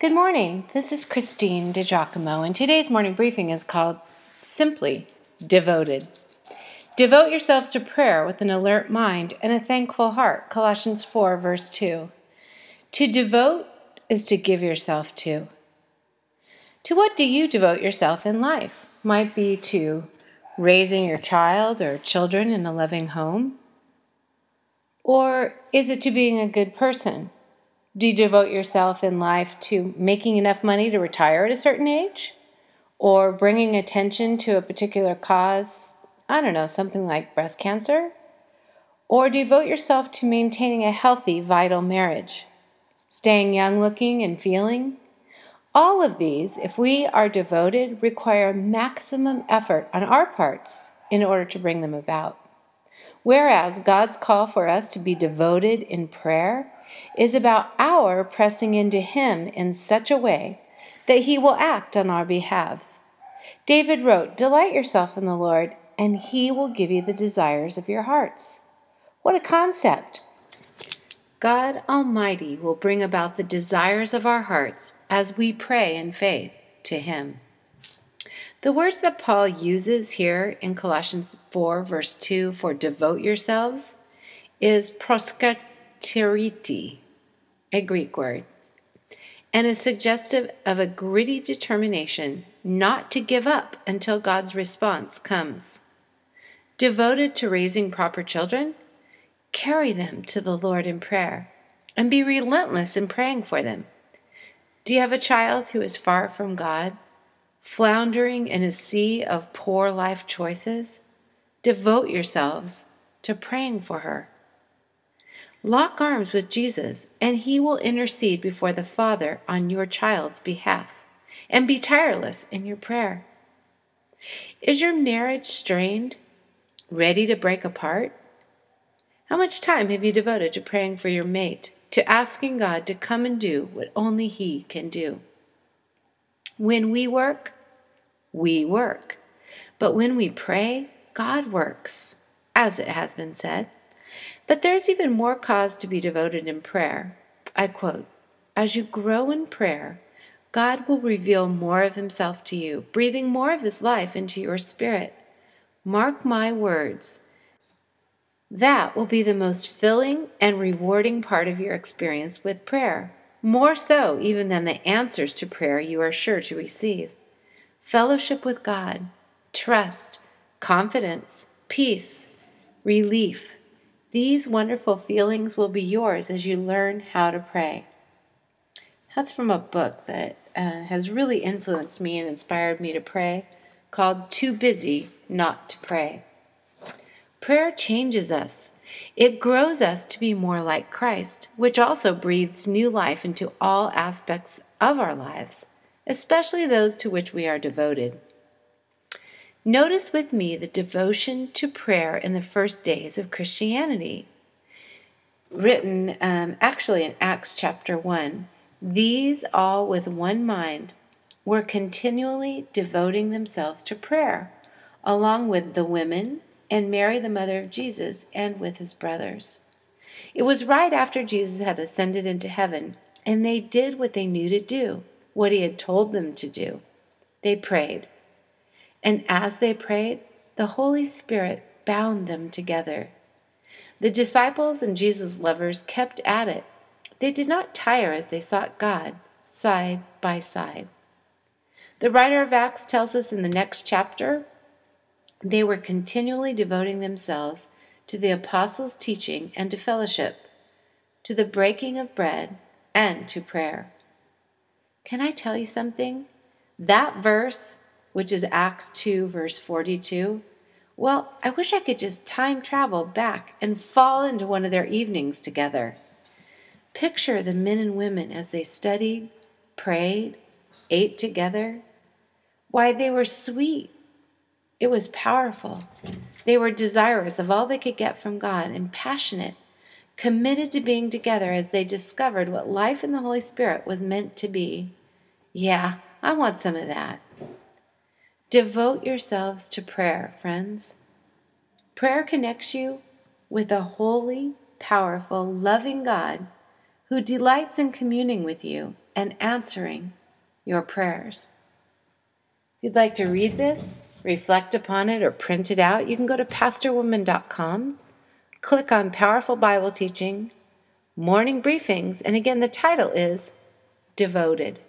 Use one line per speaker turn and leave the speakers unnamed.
Good morning. This is Christine DiGiacomo, and today's morning briefing is called simply Devoted. Devote yourselves to prayer with an alert mind and a thankful heart. Colossians 4, verse 2. To devote is to give yourself to. To what do you devote yourself in life? Might be to raising your child or children in a loving home? Or is it to being a good person? Do you devote yourself in life to making enough money to retire at a certain age? Or bringing attention to a particular cause? I don't know, something like breast cancer? Or devote yourself to maintaining a healthy, vital marriage? Staying young looking and feeling? All of these, if we are devoted, require maximum effort on our parts in order to bring them about. Whereas God's call for us to be devoted in prayer is about our pressing into Him in such a way that He will act on our behalves. David wrote, Delight yourself in the Lord, and He will give you the desires of your hearts. What a concept! God Almighty will bring about the desires of our hearts as we pray in faith to Him. The words that Paul uses here in Colossians 4, verse 2 for devote yourselves is proskat tiriti, a Greek word, and is suggestive of a gritty determination not to give up until God's response comes. Devoted to raising proper children, carry them to the Lord in prayer and be relentless in praying for them. Do you have a child who is far from God, floundering in a sea of poor life choices? Devote yourselves to praying for her. Lock arms with Jesus, and he will intercede before the Father on your child's behalf. And be tireless in your prayer. Is your marriage strained, ready to break apart? How much time have you devoted to praying for your mate, to asking God to come and do what only He can do? When we work, we work. But when we pray, God works, as it has been said. But there's even more cause to be devoted in prayer. I quote As you grow in prayer, God will reveal more of Himself to you, breathing more of His life into your spirit. Mark my words. That will be the most filling and rewarding part of your experience with prayer, more so even than the answers to prayer you are sure to receive. Fellowship with God, trust, confidence, peace, relief, these wonderful feelings will be yours as you learn how to pray. That's from a book that uh, has really influenced me and inspired me to pray called Too Busy Not to Pray. Prayer changes us. It grows us to be more like Christ, which also breathes new life into all aspects of our lives, especially those to which we are devoted. Notice with me the devotion to prayer in the first days of Christianity, written um, actually in Acts chapter 1. These all with one mind were continually devoting themselves to prayer, along with the women and Mary, the mother of Jesus, and with his brothers. It was right after Jesus had ascended into heaven, and they did what they knew to do, what he had told them to do. They prayed. And as they prayed, the Holy Spirit bound them together. The disciples and Jesus' lovers kept at it. They did not tire as they sought God, side by side. The writer of Acts tells us in the next chapter they were continually devoting themselves to the apostles' teaching and to fellowship, to the breaking of bread, and to prayer. Can I tell you something? That verse which is Acts 2, verse 42. Well, I wish I could just time travel back and fall into one of their evenings together. Picture the men and women as they studied, prayed, ate together. Why, they were sweet. It was powerful. They were desirous of all they could get from God and passionate, committed to being together as they discovered what life in the Holy Spirit was meant to be. Yeah, I want some of that. Devote yourselves to prayer, friends. Prayer connects you with a holy, powerful, loving God who delights in communing with you and answering your prayers. If you'd like to read this, reflect upon it, or print it out, you can go to pastorwoman.com, click on Powerful Bible Teaching, Morning Briefings, and again, the title is Devoted.